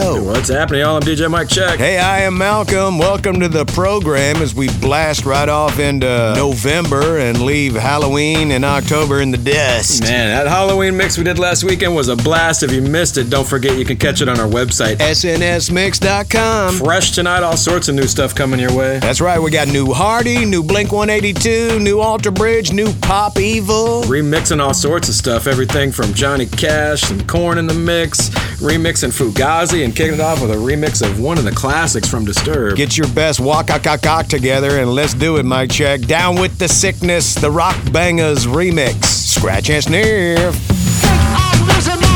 Show. What's happening, y'all? I'm DJ Mike Check. Hey, I am Malcolm. Welcome to the program as we blast right off into November and leave Halloween and October in the dust. Man, that Halloween mix we did last weekend was a blast. If you missed it, don't forget you can catch it on our website, snsmix.com. Fresh tonight, all sorts of new stuff coming your way. That's right. We got new Hardy, new Blink 182, new Alter Bridge, new Pop Evil. Remixing all sorts of stuff. Everything from Johnny Cash, some Korn in the mix, remixing Fugazi and kicking it off with a remix of one of the classics from Disturbed. Get your best walk together and let's do it, Mike Check. Down with the sickness, the Rock Bangers remix. Scratch and sniff.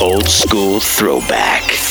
Old school. Throwback.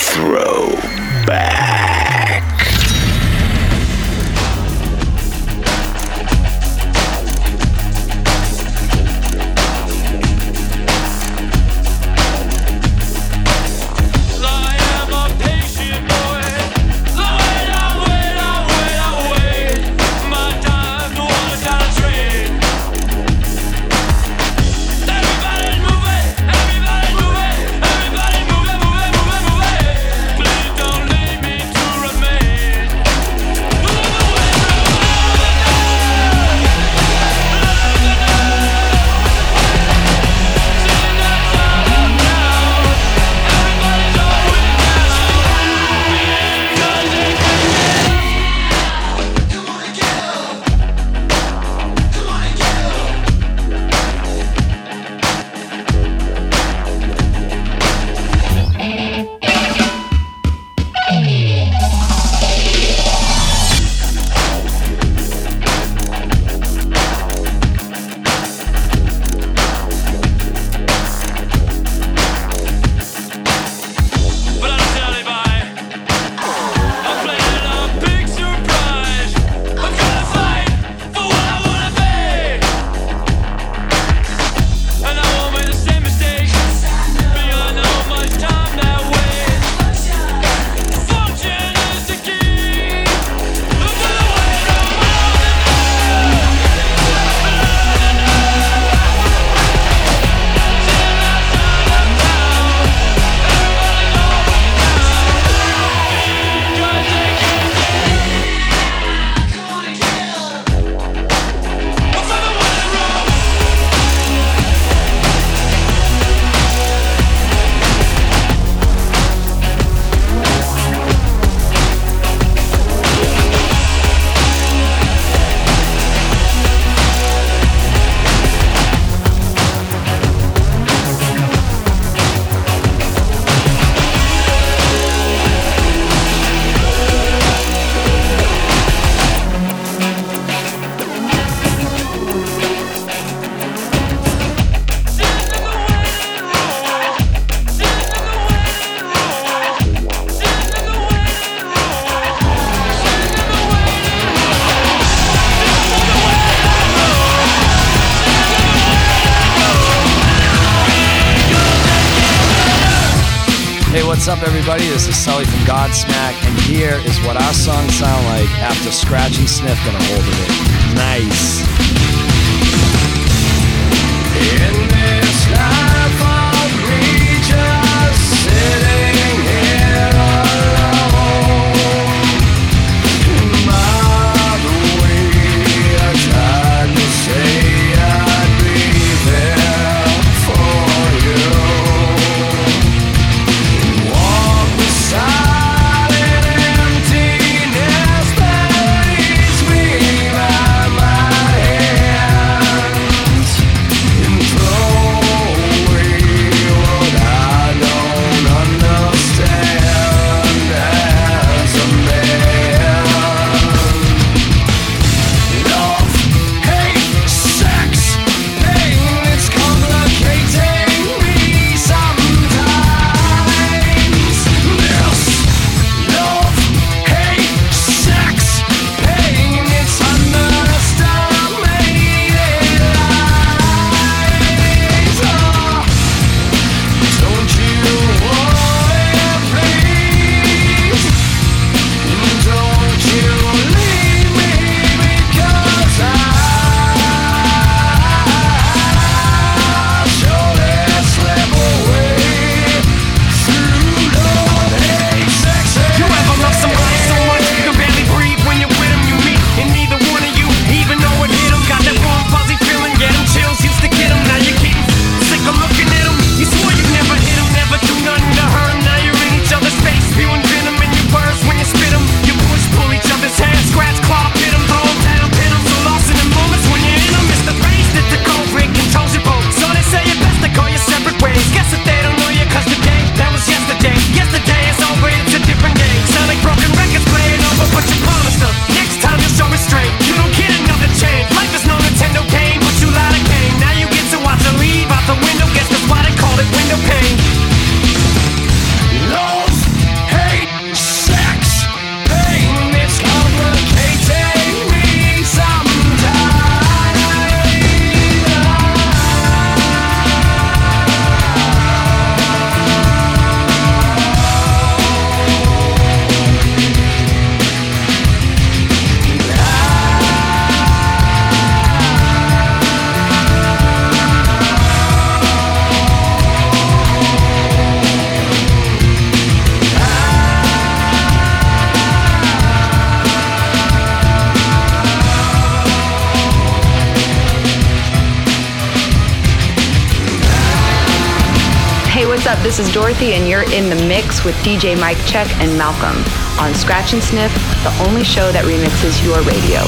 This is Dorothy, and you're in the mix with DJ Mike Check and Malcolm on Scratch and Sniff, the only show that remixes your radio.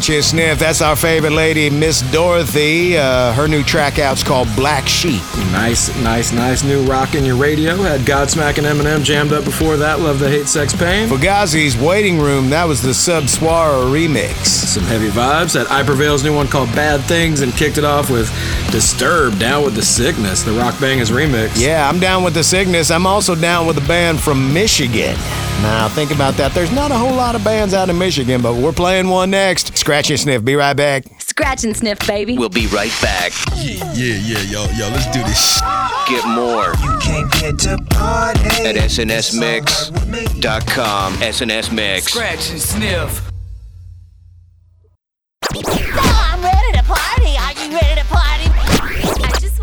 Scratch and Sniff. That's our favorite lady, Miss Dorothy. Uh, her new track out's called Black Sheep. Nice, nice, nice new rock in your radio. Had Godsmack and Eminem jammed up before that. Love the Hate, Sex, Pain. Fugazi's Waiting Room, that was the Sub Suara remix. Some heavy vibes. Had I Prevail's new one called Bad Things and kicked it off with Disturbed, Down with the Sickness, the Rock Bangers remix. Yeah, I'm down with the sickness. I'm also down with a band from Michigan. Now, think about that. There's not a whole lot of bands out in Michigan, but we're playing one next. Scratch and Sniff. Be right back. Scratch and sniff, baby. We'll be right back. Yeah, yeah, yeah, yo, yo, let's do this. Get more at snsmix.com. SNS Mix. Scratch and sniff. I'm ready to party. Are you ready to party?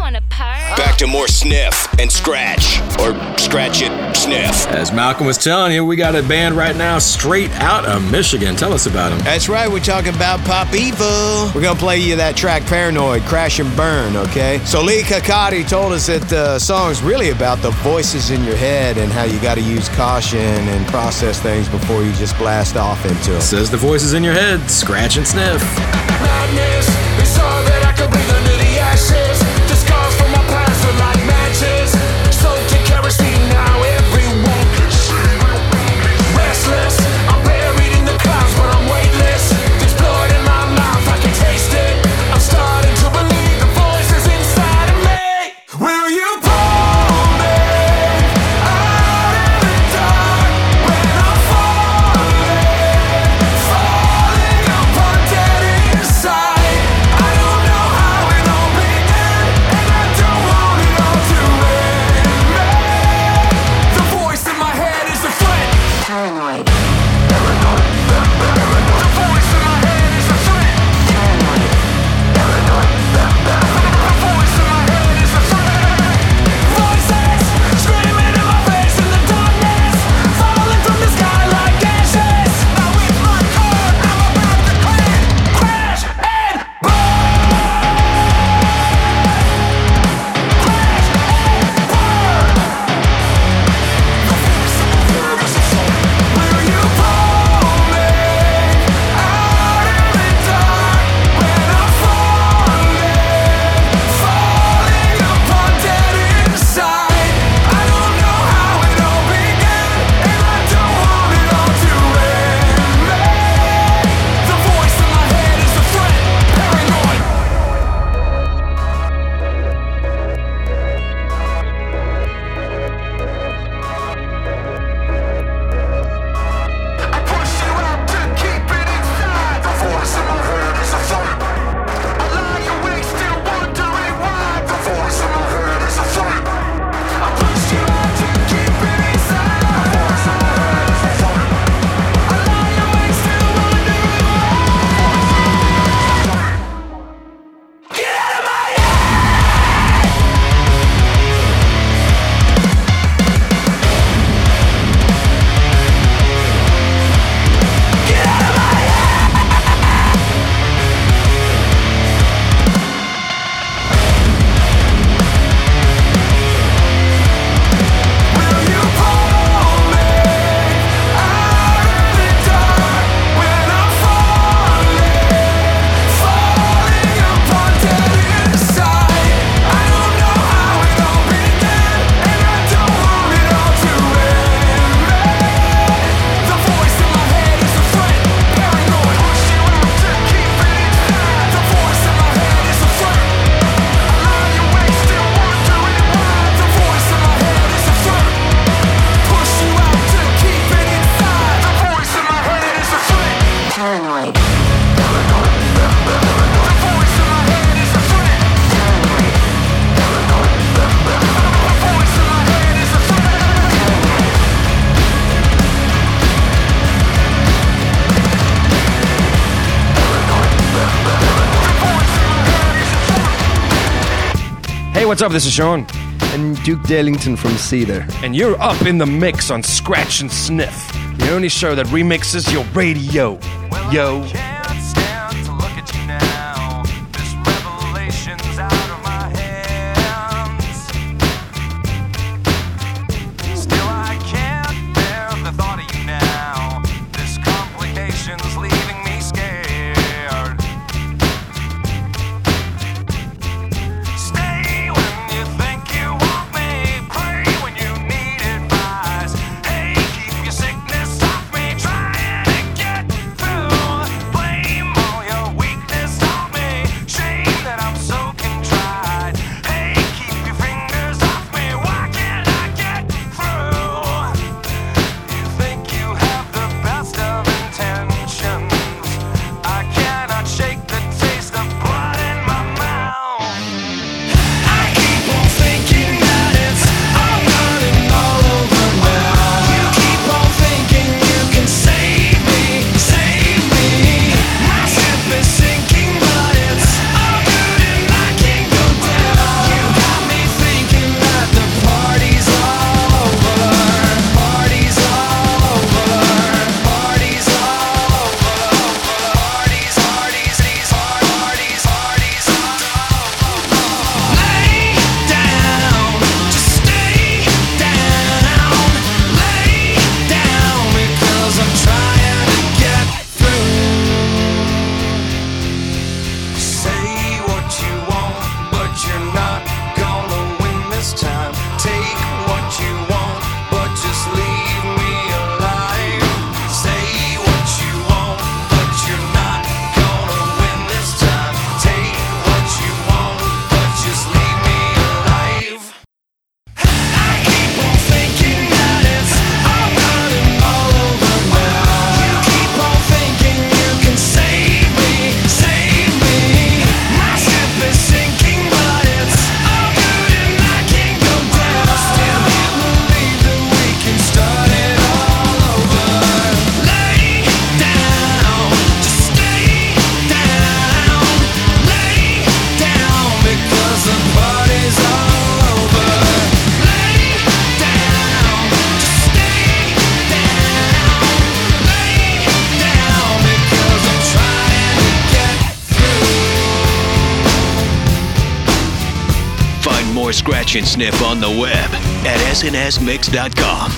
Back to more sniff and scratch. Or scratch it, sniff. As Malcolm was telling you, we got a band right now straight out of Michigan. Tell us about them. That's right, we're talking about Pop Evil. We're gonna play you that track Paranoid, Crash and Burn, okay? So Leigh Kakaty told us that the song's really about the voices in your head and how you gotta use caution and process things before you just blast off into them. Says the voices in your head. Scratch and sniff. Madness, what's up? This is Sean. And Duke Darlington from Cedar. And you're up in the mix on Scratch and Sniff, the only show that remixes your radio. Yo. Sniff on the web at snsmix.com.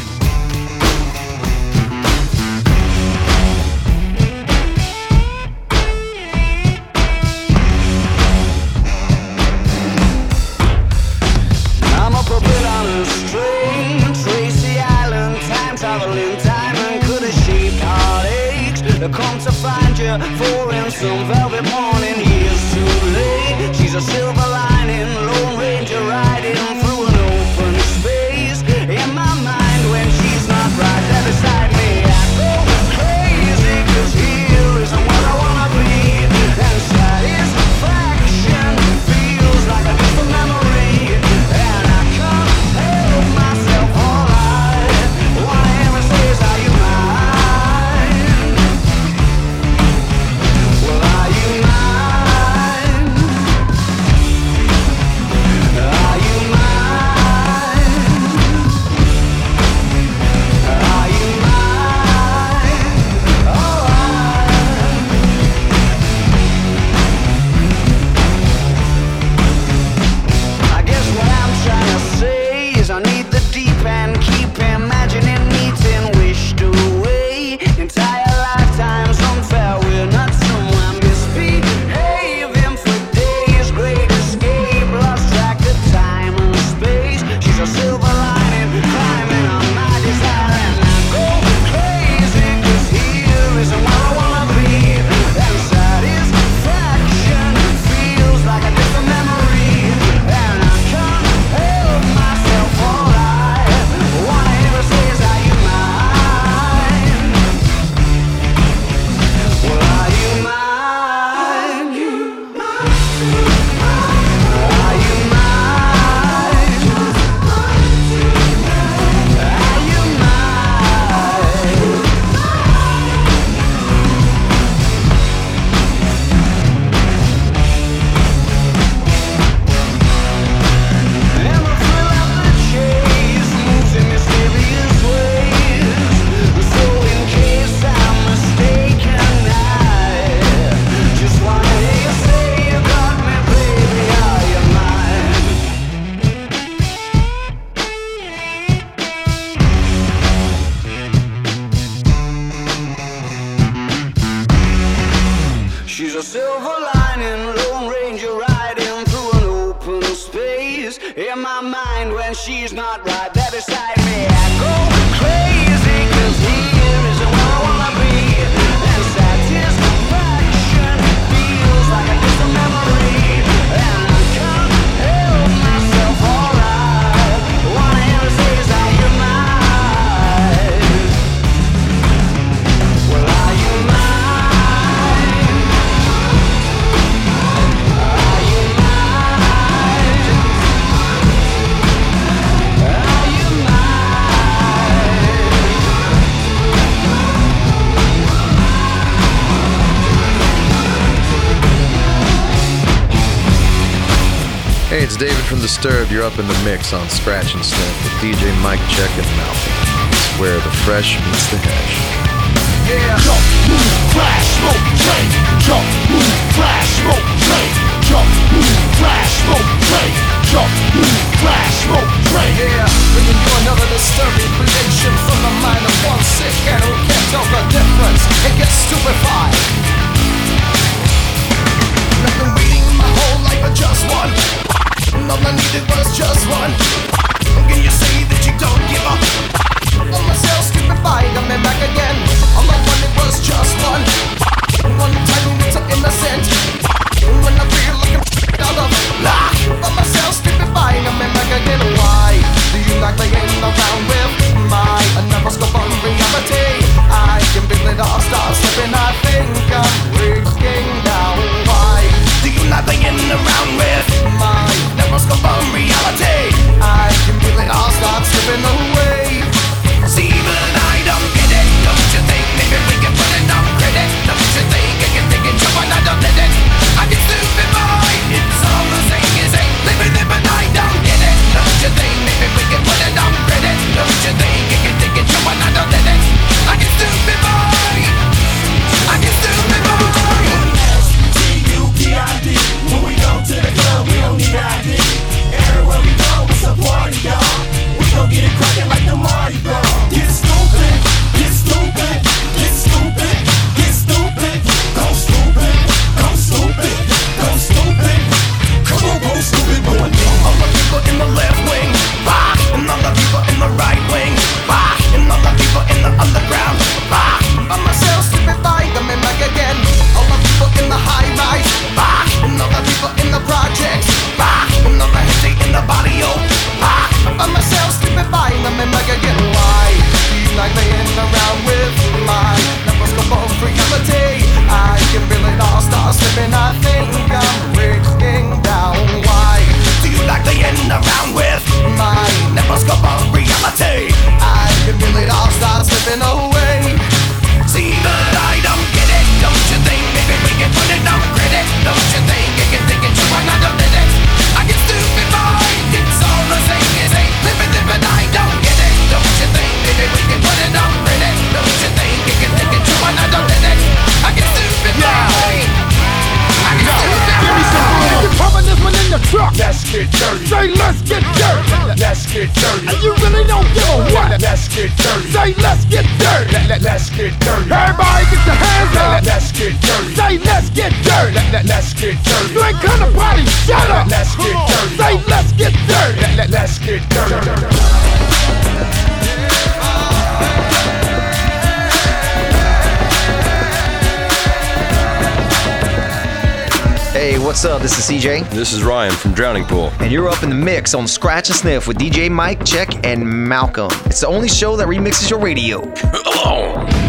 from Disturbed. You're up in the mix on Scratch and Sniff with DJ Mike Check and Malcolm. It's where the fresh meets the hash. Jump, move, flash, smoke, train. Jump, move, flash, smoke, train. Jump, move, flash, smoke, train. Jump, move, flash, smoke, train. Yeah, bringing you another disturbing creation from the mind of one sick and who can't tell the difference and gets stupefied. I've been waiting my whole life for just one. All I needed was just one. Can you say that you don't give up? On myself stupefied, I'm back again. All I wanted was just one. One title it's so innocent. When I feel like I'm out of luck. On myself stupefied, I'm back again. Why do you like playing around with on Scratch and Sniff with DJ Mike, Check, and Malcolm. It's the only show that remixes your radio. Never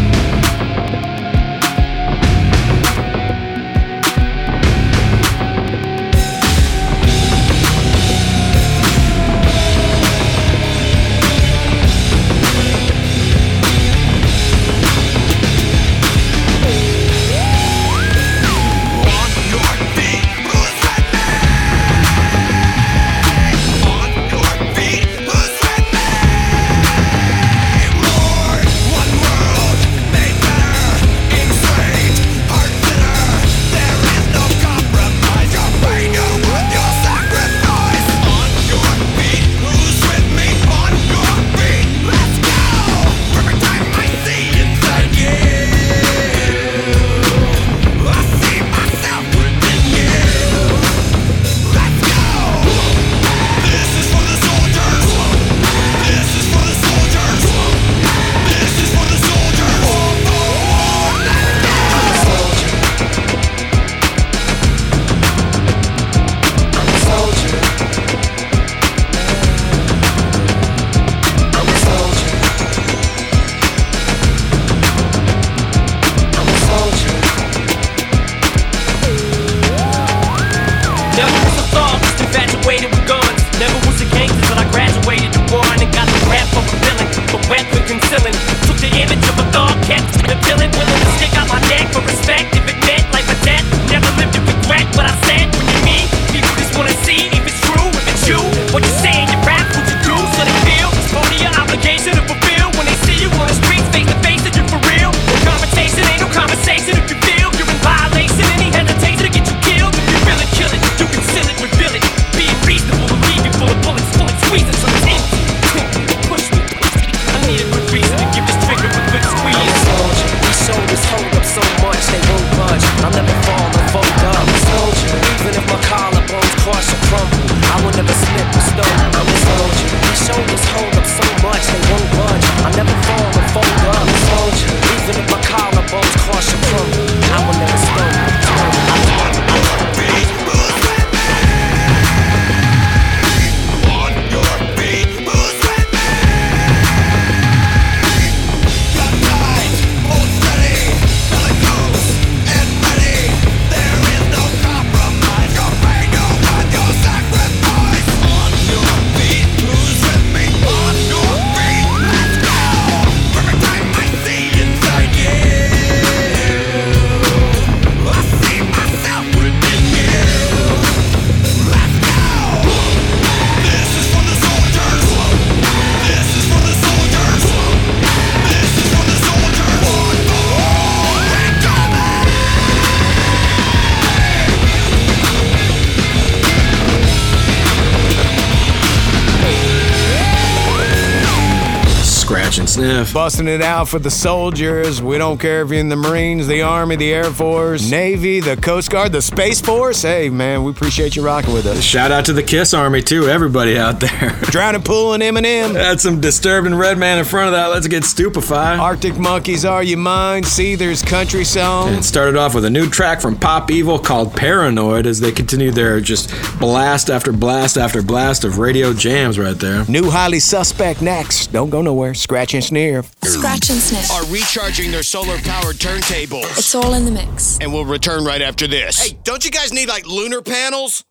Busting it out for the soldiers. We don't care if you're in the Marines, the Army, the Air Force, Navy, the Coast Guard, the Space Force. Hey, man, we appreciate you rocking with us. Shout out to the Kiss Army too, everybody out there. Drowning Pool and Eminem. That's some disturbing red man in front of that. Let's get stupefied. Arctic Monkeys, Are You Mine? Seether's Country Song. And it started off with a new track from Pop Evil called Paranoid as they continue their just blast after blast after blast of radio jams right there. New Highly Suspect next. Don't go nowhere. Scratch and Sneer. Scratch and sniff. Are recharging their solar powered turntables. It's all in the mix. And we'll return right after this. Hey, don't you guys need like lunar panels?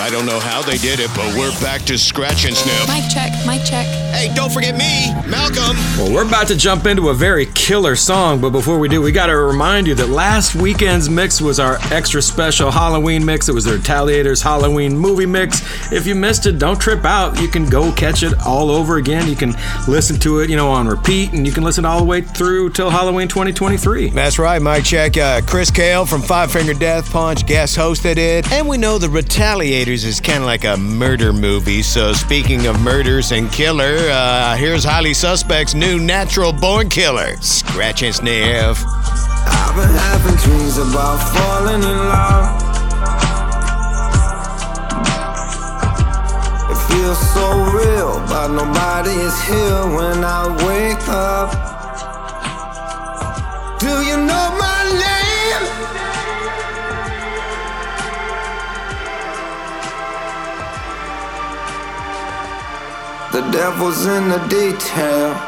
I don't know how they did it, but we're back to scratch and sniff. Mic check, mic check. Hey, don't forget me, Malcolm. Well, we're about to jump into a very killer song, but before we do, we got to remind you that last weekend's mix was our extra special Halloween mix. It was the Retaliators Halloween movie mix. If you missed it, don't trip out. You can go catch it all over again. You can listen to it, you know, on repeat, and you can listen all the way through till Halloween 2023. That's right, Mike Check. Uh, Chris Kael from Five Finger Death Punch guest hosted it. And we know the Retaliators is kind of like a murder movie. So, speaking of murders and killer, uh, here's Highly Suspect's new natural born killer, Scratch and Sniff. I've been having dreams about falling in love. It feels so real, but nobody is here when I wake up. Do you know? The devil's in the detail.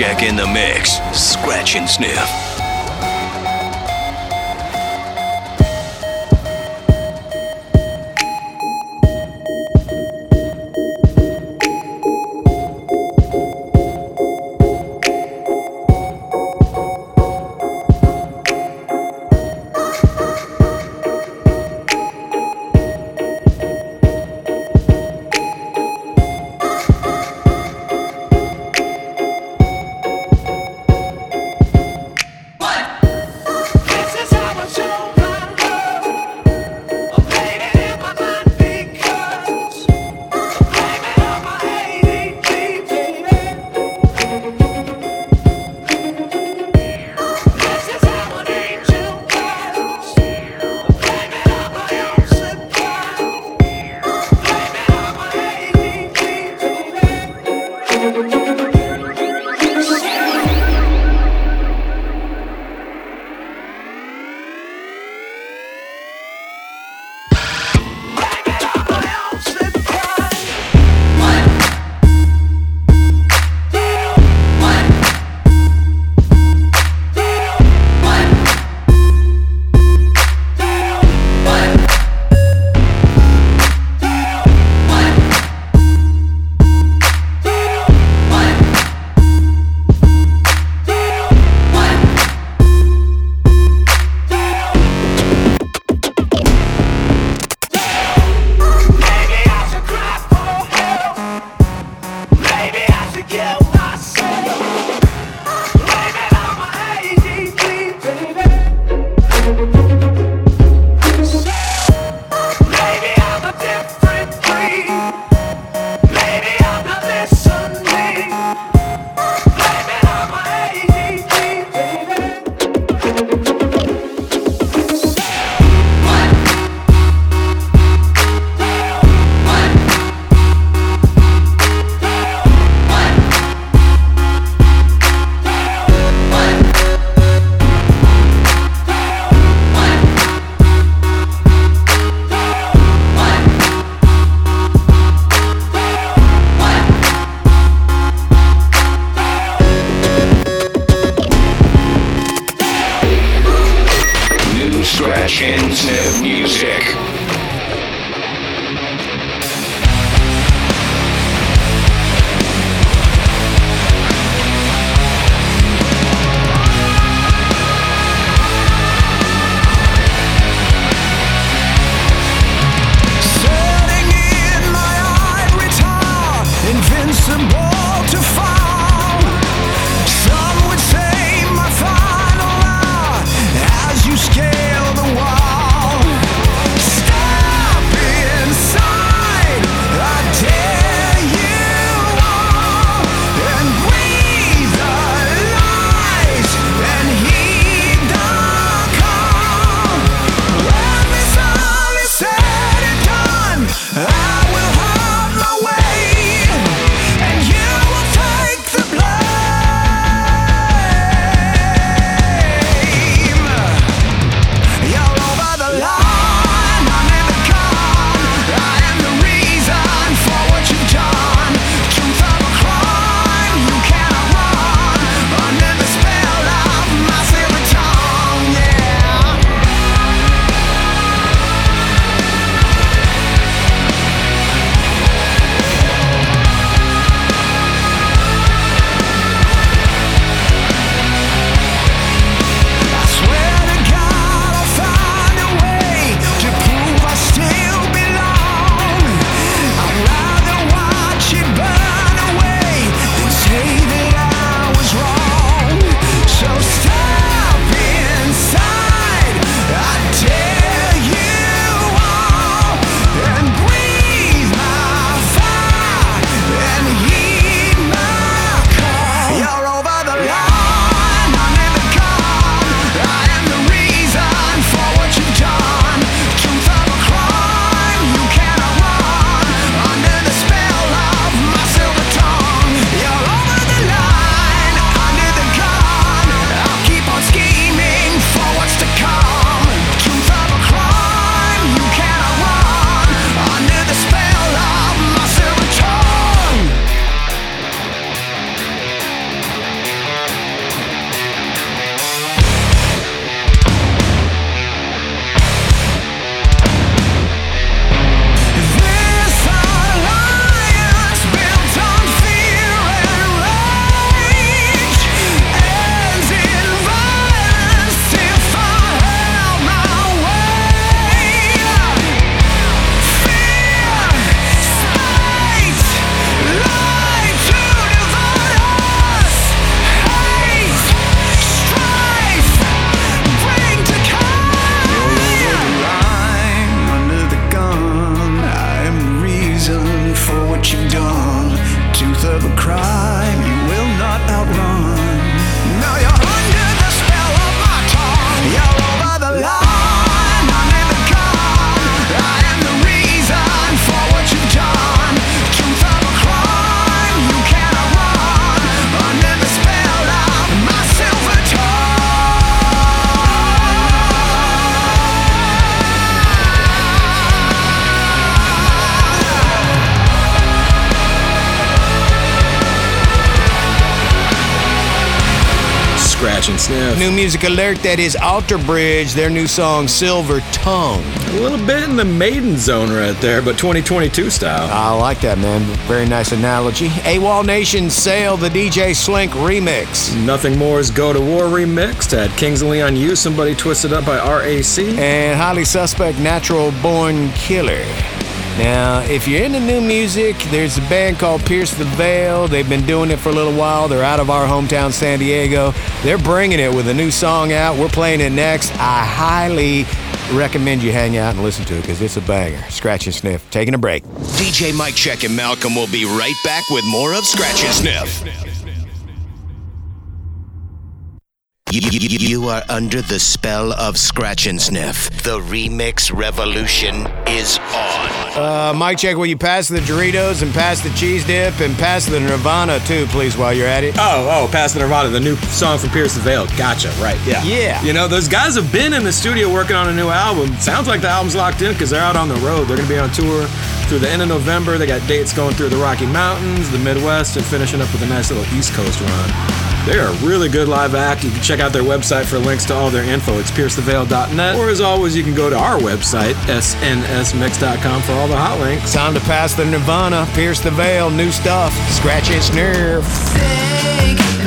Jack in the Mix, Scratch and Sniff. Scratch and sniff. New music alert that is Alter Bridge, their new song Silver Tongue. A little bit in the maiden zone right there, but 2022 style. I like that, man. Very nice analogy. AWOL Nation Sail, the DJ Slink remix. Nothing More's Go to War remixed had Kings of Leon Use Somebody twisted up by RAC. And highly suspect Natural Born Killer. Now, if you're into new music, there's a band called Pierce the Veil. They've been doing it for a little while. They're out of our hometown, San Diego. They're bringing it with a new song out. We're playing it next. I highly recommend you hang out and listen to it because it's a banger. Scratch and sniff. Taking a break. DJ Mike Check and Malcolm will be right back with more of Scratch and Sniff. You, you- you are under the spell of Scratch and Sniff. The remix revolution is on. Uh, Mike, check. Will you pass the Doritos and pass the cheese dip and pass the Nirvana too, please, while you're at it? Oh, oh, pass the Nirvana, the new song from Pierce the Veil. Gotcha, right, yeah. Yeah. You know, those guys have been in the studio working on a new album. Sounds like the album's locked in because they're out on the road. They're going to be on tour through the end of November. They got dates going through the Rocky Mountains, the Midwest, and finishing up with a nice little East Coast run. They're a really good live act. You can check out their website for links to all their info. It's piercetheveil.net. Or as always, you can go to our website, snsmix.com, for all the hot links. Time to pass the Nirvana, Pierce the Veil, new stuff, scratch and sniff.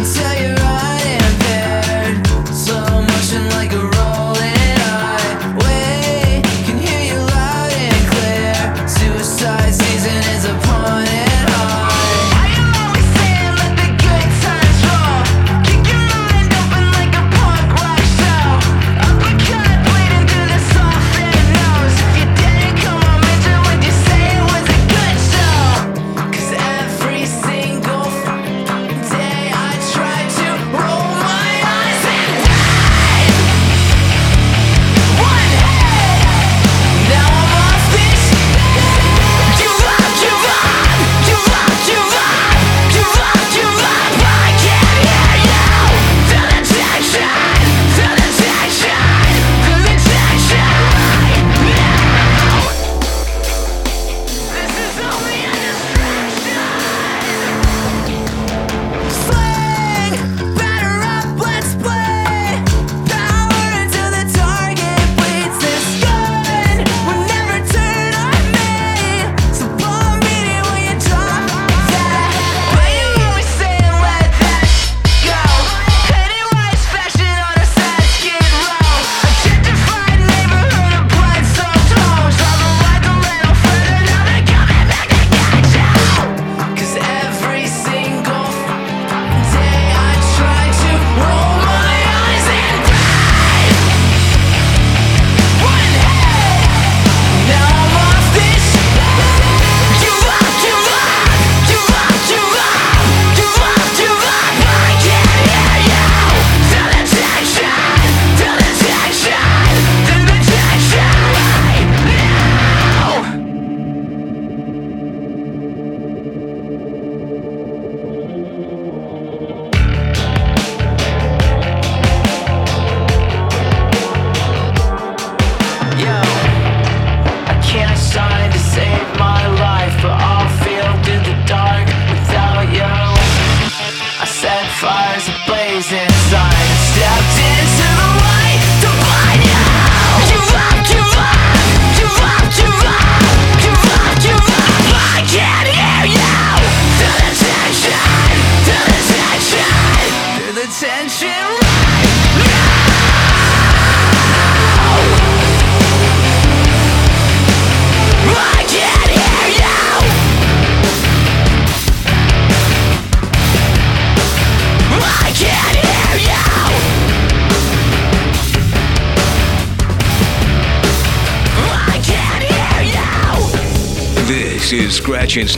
Sessions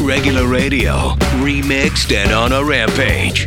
Regular radio, remixed and on a rampage.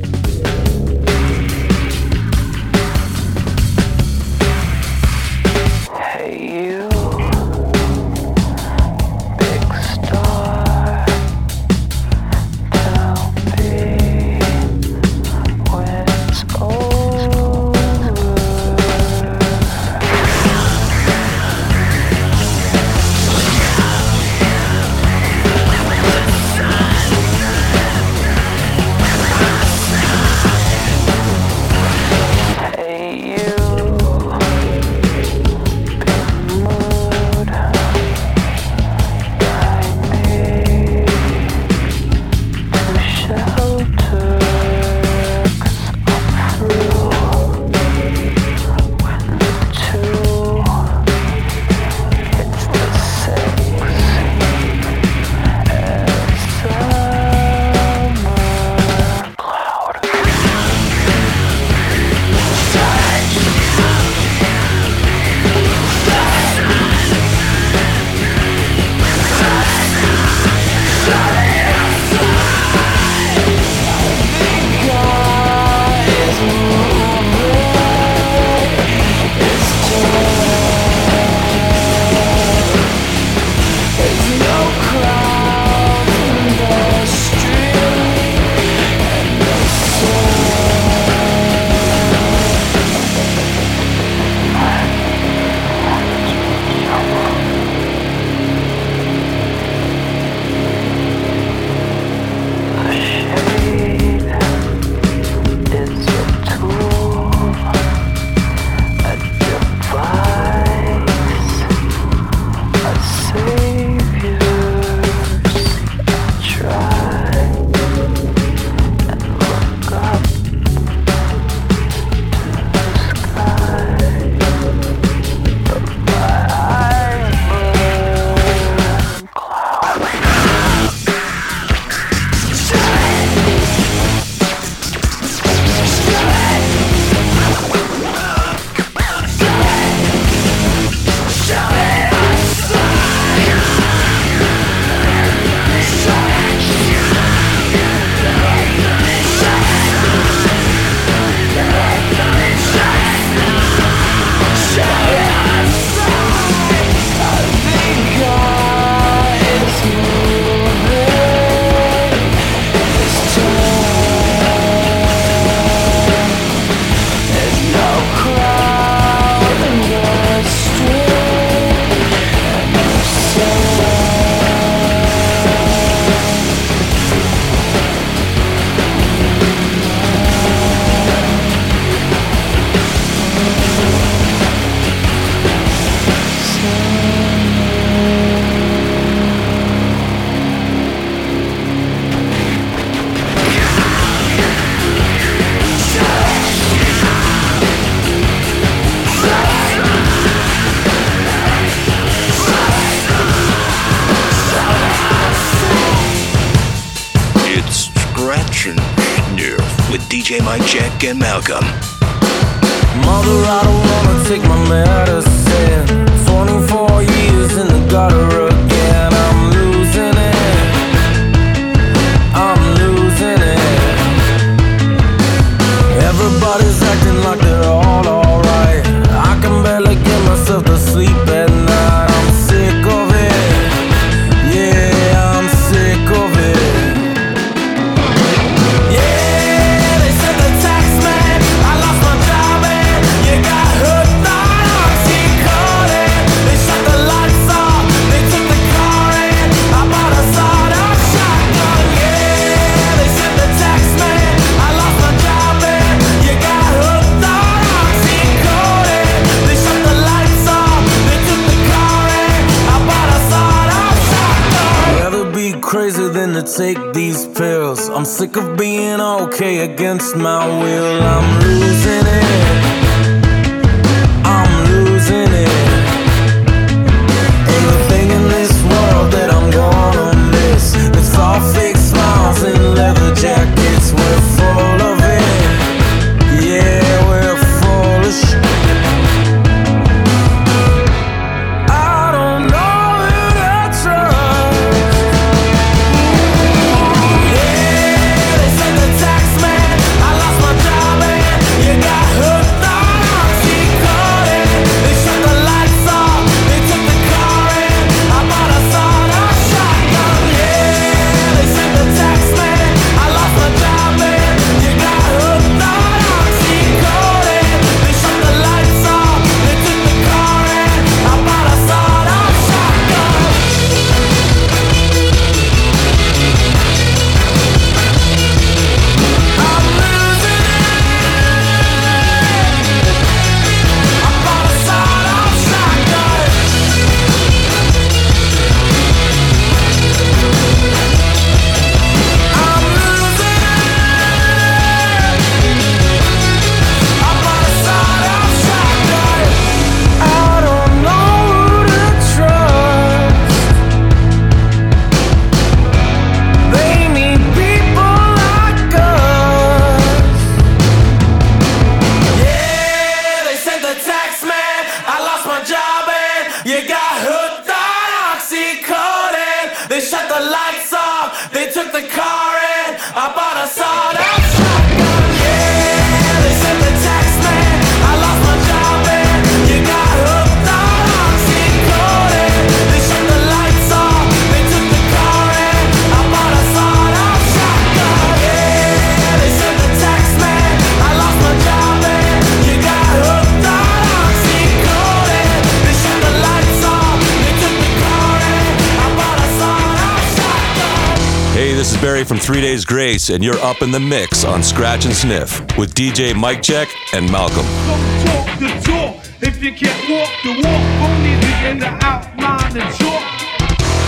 Roots, and you're up in the mix on Scratch and Sniff with DJ Mike Check and Malcolm. Don't talk the talk if you can't walk the walk. Only the outline and chalk.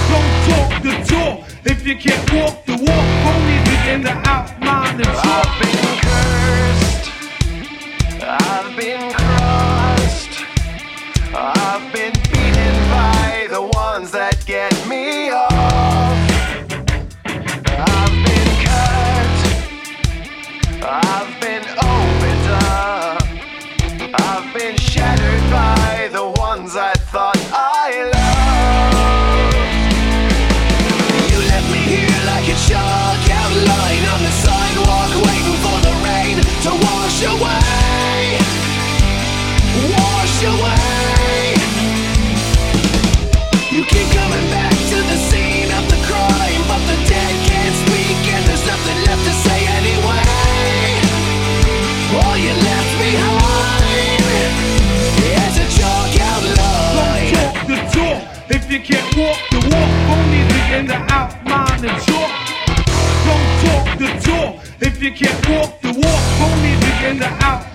Don't talk the talk if you can't walk the walk. Only the outline and chalk. I've been cursed. I've been crossed. I've been beaten by the ones that get me off. been shattered. can't walk the walk, only the in the out, mind and talk. Don't talk the talk if you can't walk the walk, only the in the out.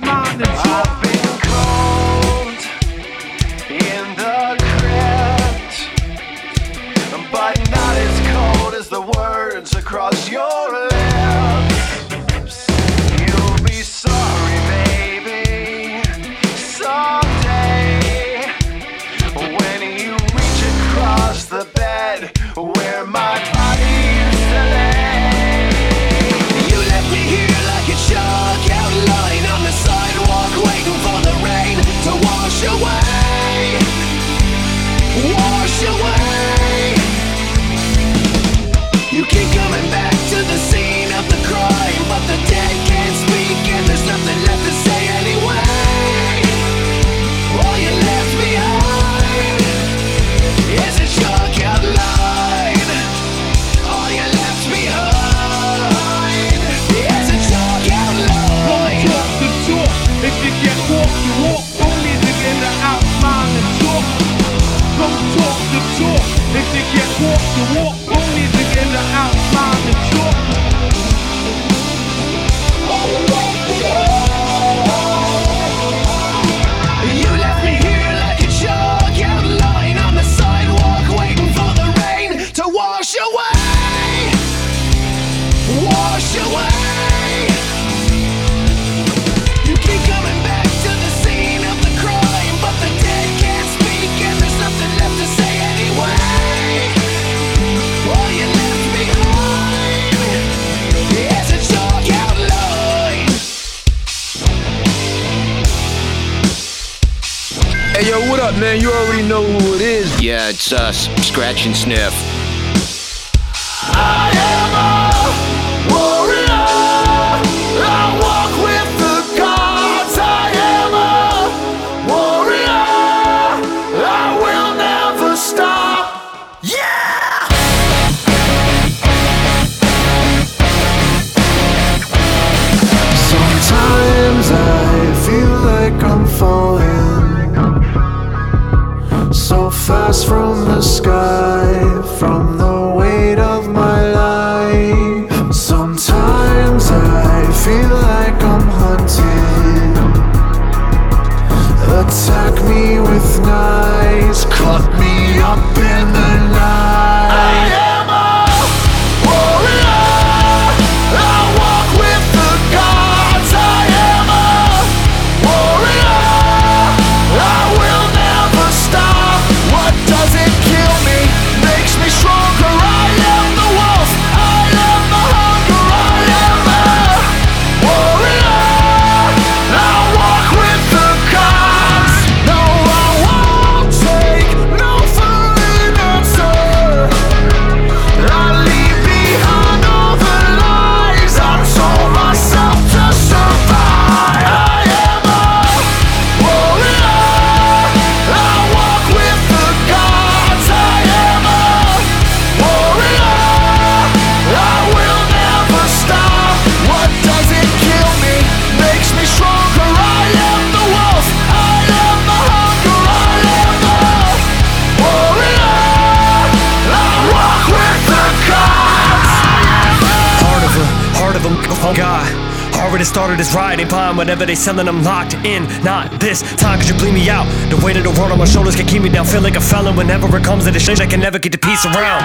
Started this riding pine whatever they selling I'm locked in. Not this time, cause you bleed me out. The weight of the world on my shoulders can keep me down. Feel like a felon whenever it comes to this shit. I can never get the peace around.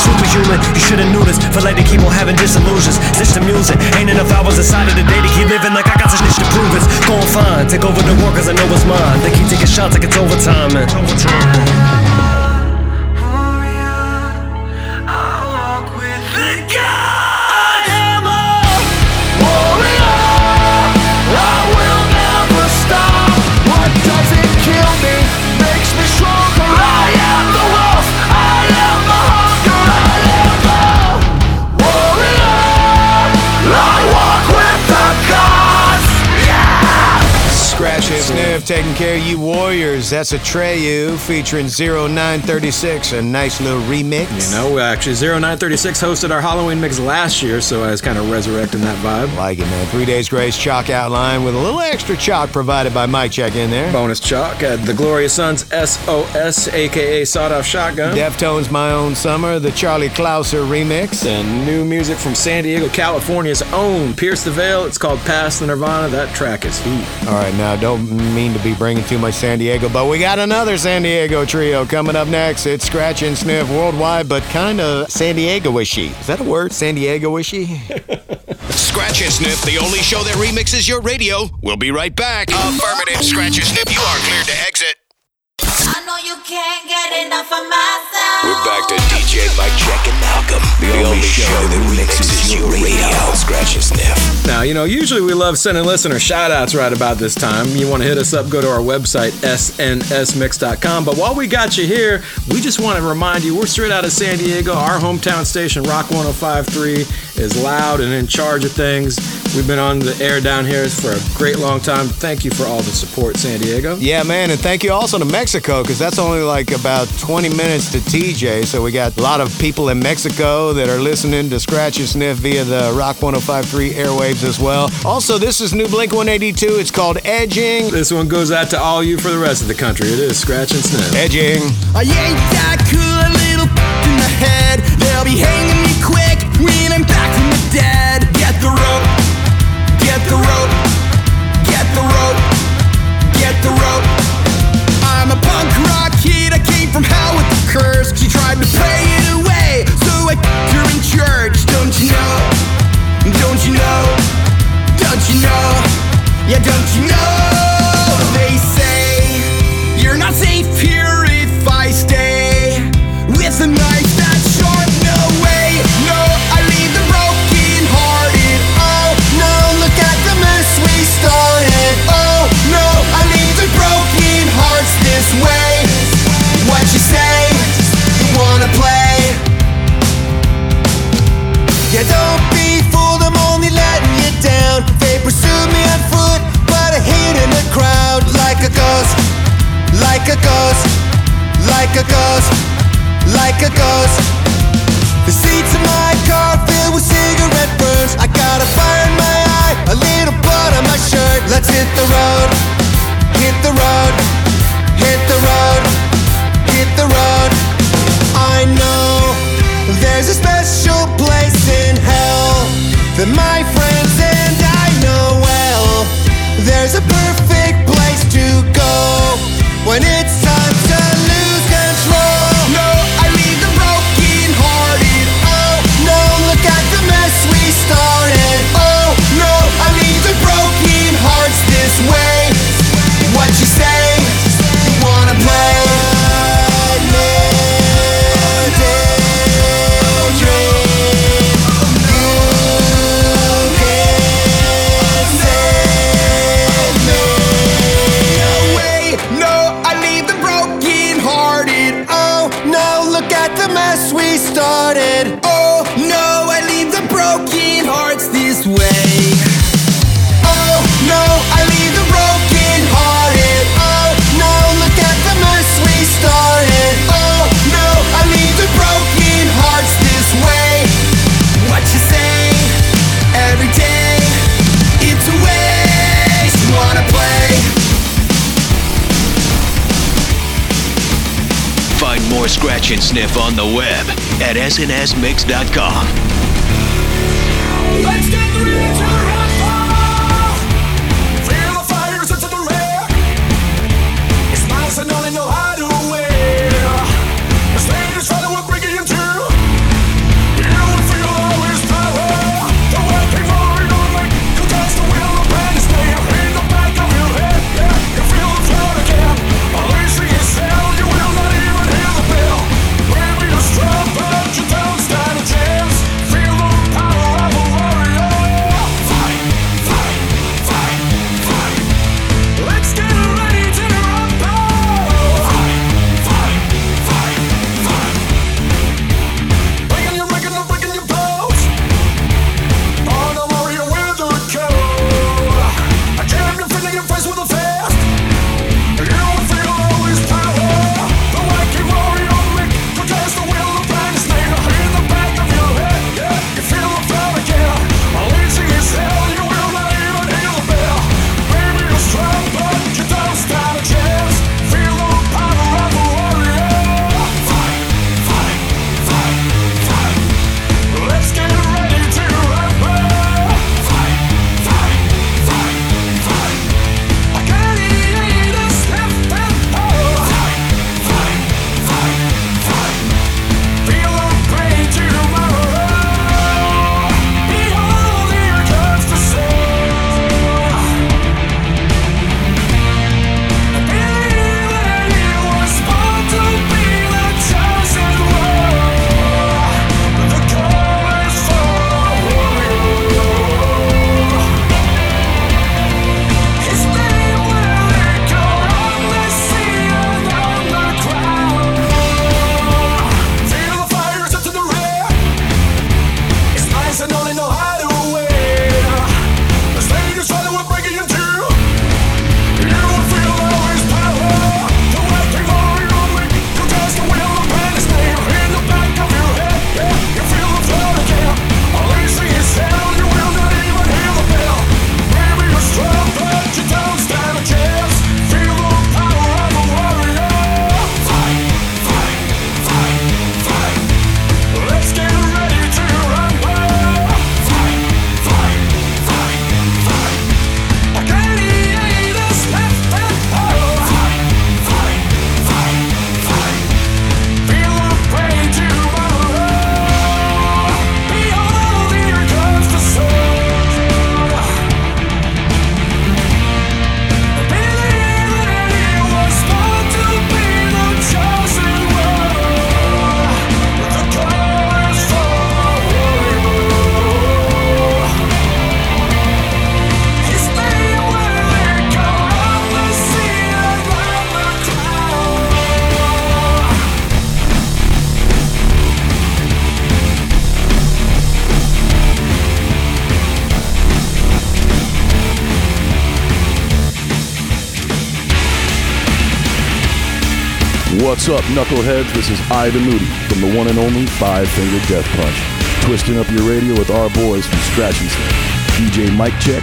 Superhuman, you should've knew this. Feel like they keep on having disillusions. Stitch the music, ain't enough hours inside of the day to keep living like I got some shit to prove it's going fine. Take over the world cause I know it's mine. They keep taking shots like it's overtime, man. scratch. Scratch and Sniff taking care of you warriors. That's a Atreyu featuring 0936, a nice little remix. You know, actually, 0936 hosted our Halloween mix last year, so I was kind of resurrecting that vibe. Like it, man. Three Days Grace chalk outline with a little extra chalk provided by Mike Check in there. Bonus chalk at the Glorious Sons SOS, aka Sawed Off Shotgun. Deftones My Own Summer, the Charlie Clouser remix. And new music from San Diego, California's own Pierce the Veil. It's called Pass the Nirvana. That track is heat. All right, now don't mean to be bringing too much San Diego, but we got another San Diego trio coming up next. It's Scratch and Sniff Worldwide, but kind of San Diego-ishy. Is that a word? San Diego-ishy? Scratch and Sniff, the only show that remixes your radio. We'll be right back. Affirmative, Scratch and Sniff, you are cleared to exit. I know you can't get enough of my sound. We're back to DJ Mike Check and Malcolm, the only show that mixes your radio. Scratch and sniff. Now, you know, usually we love sending listener shout outs right about this time. You want to hit us up, go to our website, snsmix.com. But while we got you here, we just want to remind you we're straight out of San Diego. Our hometown station, Rock 1053, is loud and in charge of things. We've been on the air down here for a great long time. Thank you for all the support, San Diego. Yeah, man, and thank you also to Mexico because that's only like about 20 minutes to TJ. So we got a lot of people in Mexico that are listening to Scratch and Sniff via the Rock 1053 airwaves as well. Also, this is new Blink 182. It's called Edging. This one goes out to all you for the rest of the country. It is Scratch and Sniff. Edging. I ain't that cool, a little in the head. They'll be hanging me quick when I'm back from the dead. Get the rope, get the rope, get the rope, get the rope. I'm a punk rock kid, I came from hell with the curse. She tried to pray it away, so I her in church. Don't you know? Don't you know? Don't you know? Yeah, don't you know? They say snsmix.com. What's up, knuckleheads? This is Ivan Moody from the one and only Five Finger Death Punch, twisting up your radio with our boys from Scratch and DJ Mike Check,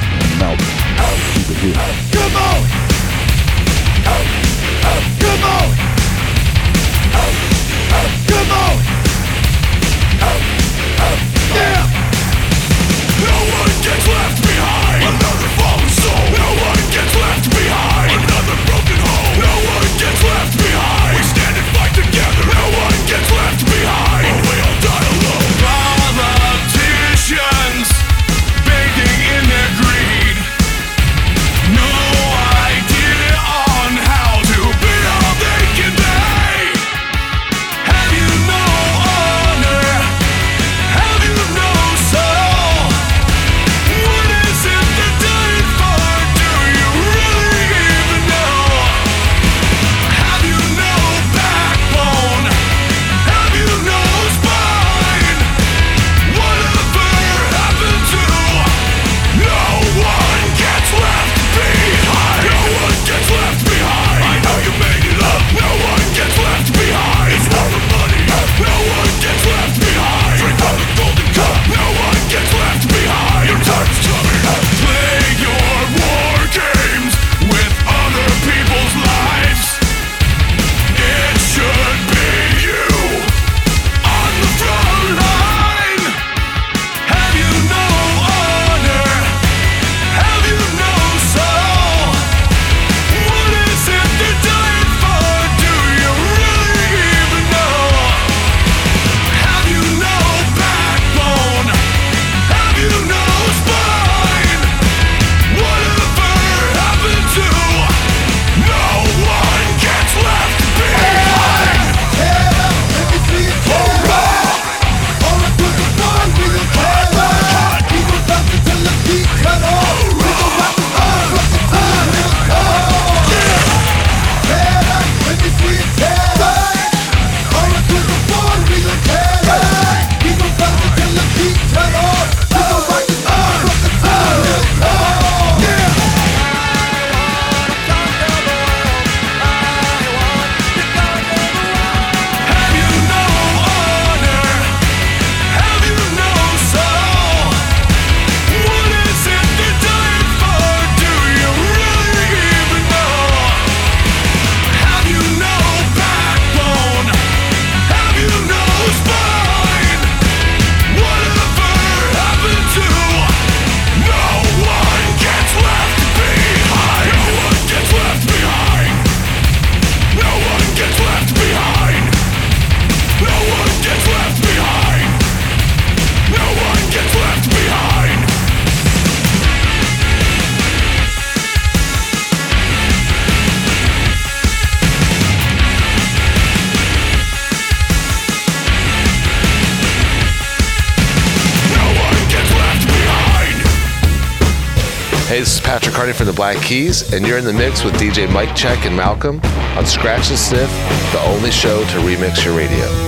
the Black Keys, and you're in the mix with DJ Mike Check and Malcolm on Scratch and Sniff, the only show to remix your radio.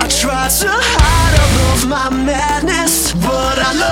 I try to hide all of my madness, but I love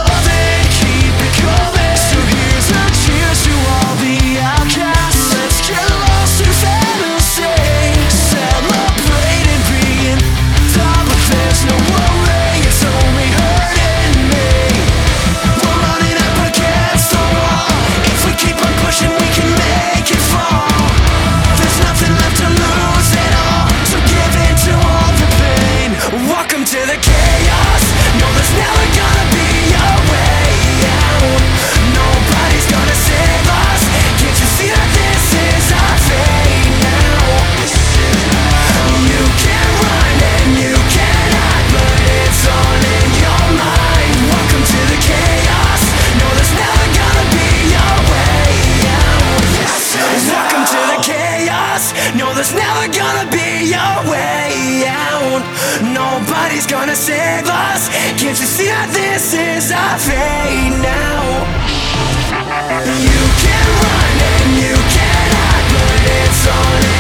gonna save us. Can't you see that this is our fate now? You can run and you can hide, but it's all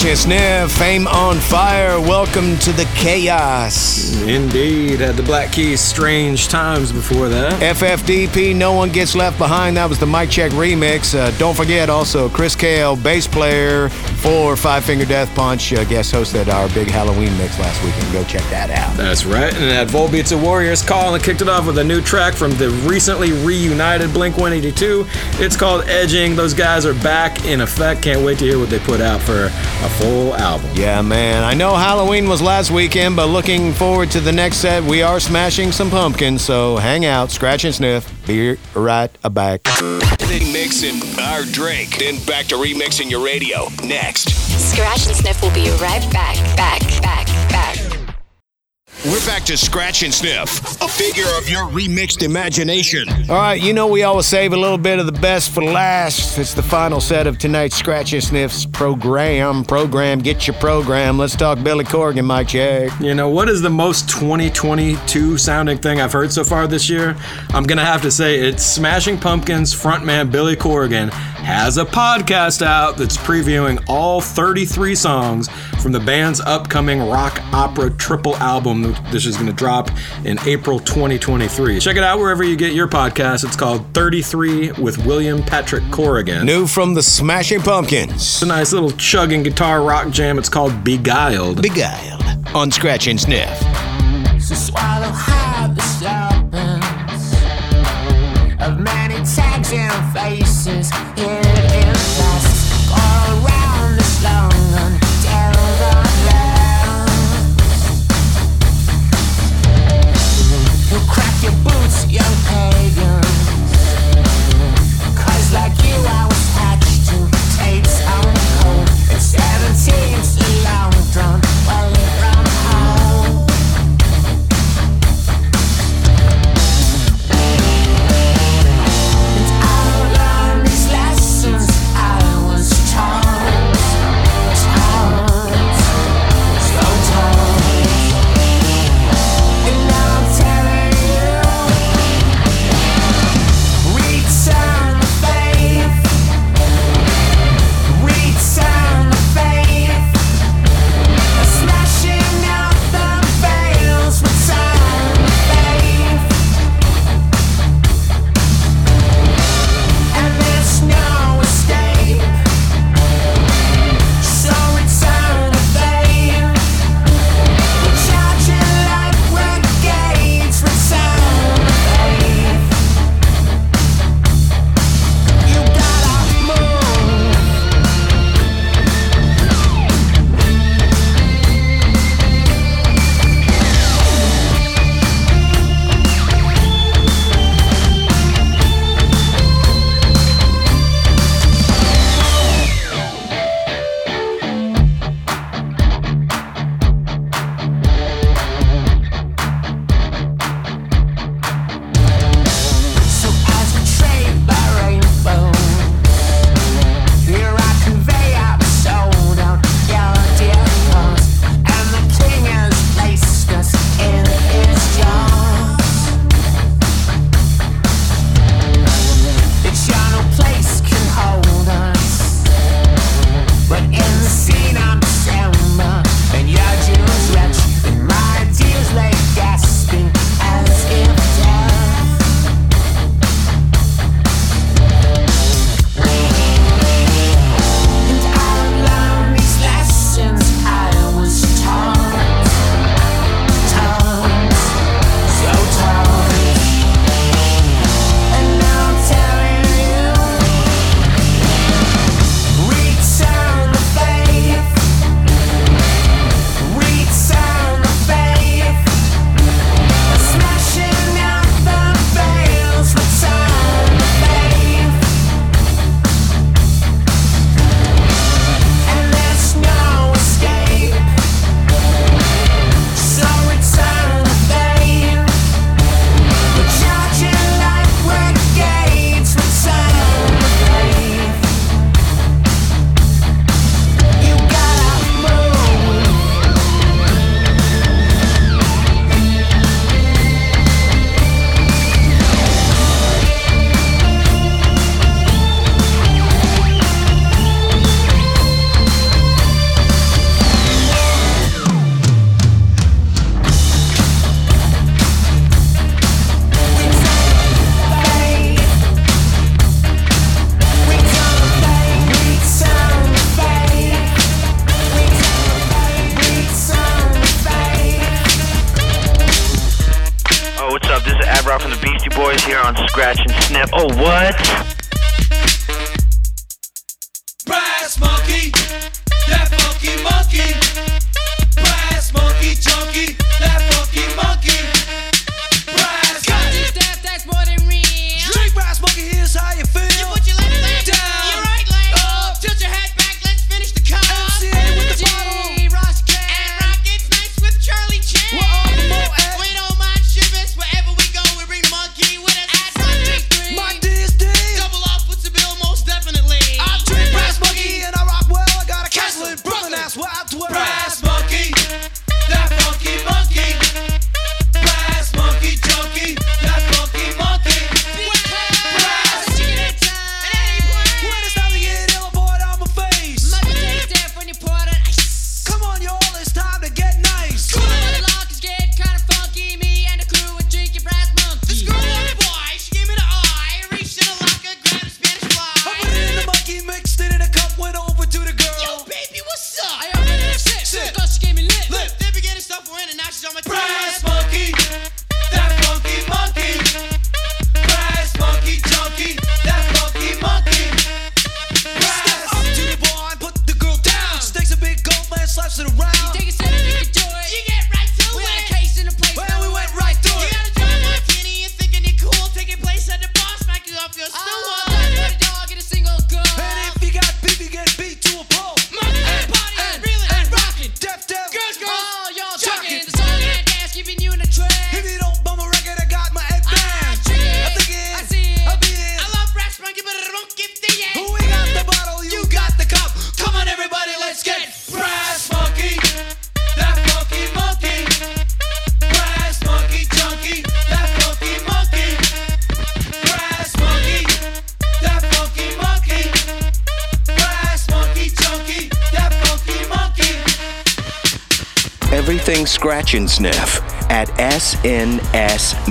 And sniff, fame on fire. Welcome to the chaos. Indeed, had the Black Keys strange times before that. FFDP, No One Gets Left Behind. That was the Mike Check remix. Uh, don't forget also Chris Kael, bass player for Five Finger Death Punch, uh, guest hosted our big Halloween mix last weekend. Go check that out. That's right, and that Volbeats of Warriors call and kicked it off with a new track from the recently reunited Blink 182. It's called Edging. Those guys are back in effect. Can't wait to hear what they put out for a full album. Yeah, man. I know Halloween was last weekend, but looking forward to the next set. We are smashing some pumpkins, so hang out, scratch and sniff. Be right back. Mixing our drink, then back to remixing your radio. Next. Scratch and Sniff will be right back, back, back, back. We're back to Scratch and Sniff, a figure of your remixed imagination. All right, you know we always save a little bit of the best for last. It's the final set of tonight's Scratch and Sniffs program. Program, get your program. Let's talk Billy Corgan, Mike Check. You know, what is the most 2022 sounding thing I've heard so far this year? I'm going to have to say it's Smashing Pumpkins frontman Billy Corgan has a podcast out that's previewing all 33 songs from the band's upcoming rock opera triple album. This is going to drop in April 2023. Check it out wherever you get your podcast. It's called 33 with William Patrick Corgan. New from the Smashing Pumpkins. It's a nice little chugging guitar rock jam. It's called Beguiled. Beguiled on Scratch and Sniff. So swallow hard the serpents of many tags and faces hid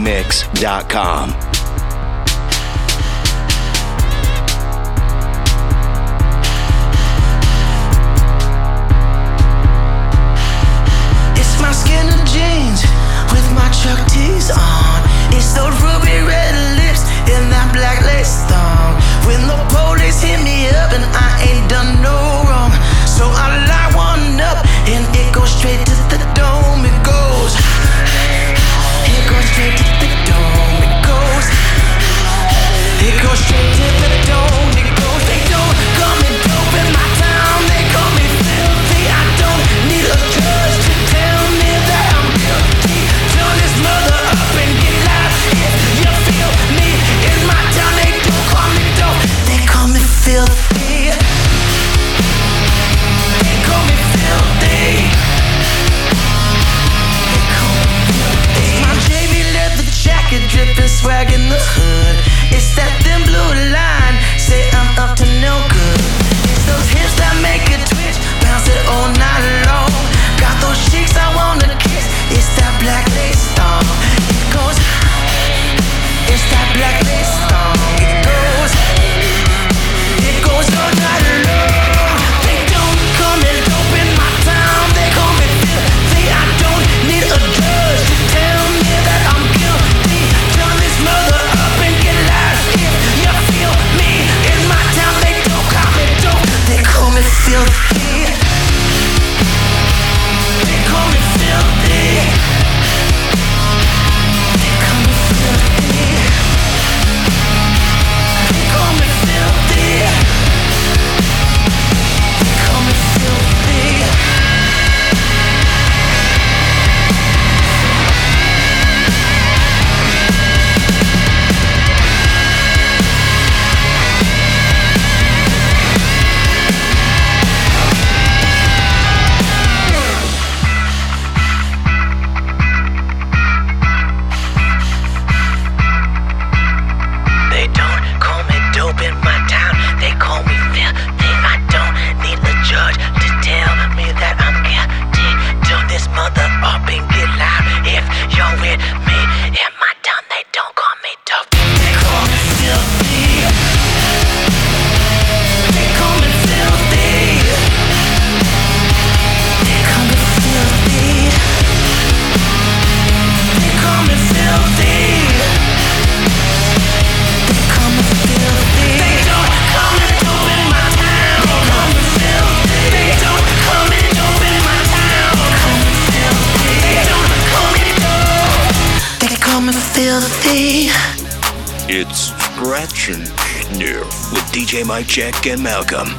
It's Jack and Malcolm.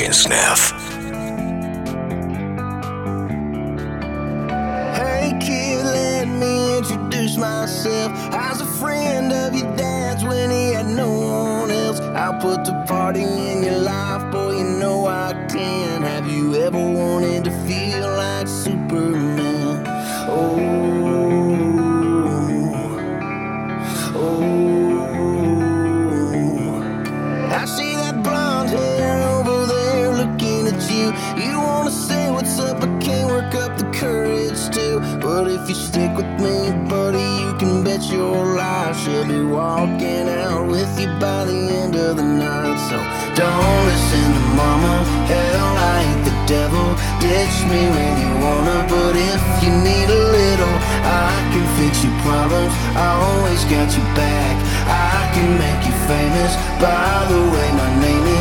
Agents now. I always got you back. I can make you famous by the way my name is.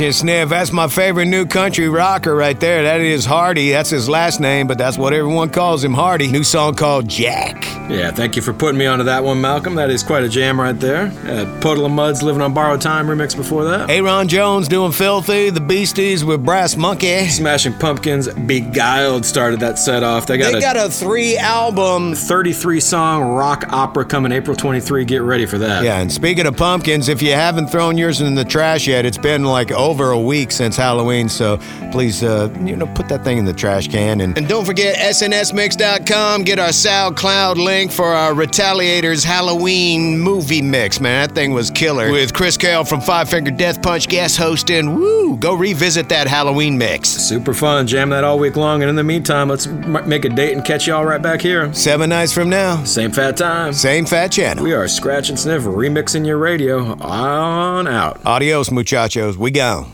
And Sniff. That's my favorite new country rocker right there. That is Hardy. That's his last name, but that's what everyone calls him, Hardy. New song called Jack. Yeah, thank you for putting me onto that one, Malcolm. That is quite a jam right there. Uh, Puddle of Mudd's Living on Borrowed Time remix before that. Aaron Jones doing Filthy. The Beasties with Brass Monkey. Smashing Pumpkins, Beguiled started that set off. They got They a got a three album 33 song rock opera coming April 23. Get ready for that. Yeah, and speaking of pumpkins, if you haven't thrown yours in the trash yet, it's been like over a week since Halloween, so please, uh, you know, put that thing in the trash can. And, and don't forget SNSMix.com. Get our SoundCloud link for our Retaliators Halloween movie mix, man. That thing was killer. With Chris Kael from Five Finger Death Punch guest hosting. Woo! Go revisit that Halloween mix. Super fun. Jam that all week long. And in the meantime, let's m- make a date and catch y'all right back here. Seven nights from now. Same fat time. Same fat channel. We are Scratch and Sniff remixing your radio on out. Adios, muchachos. We gone.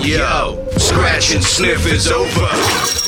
Yo, scratch and sniff is over.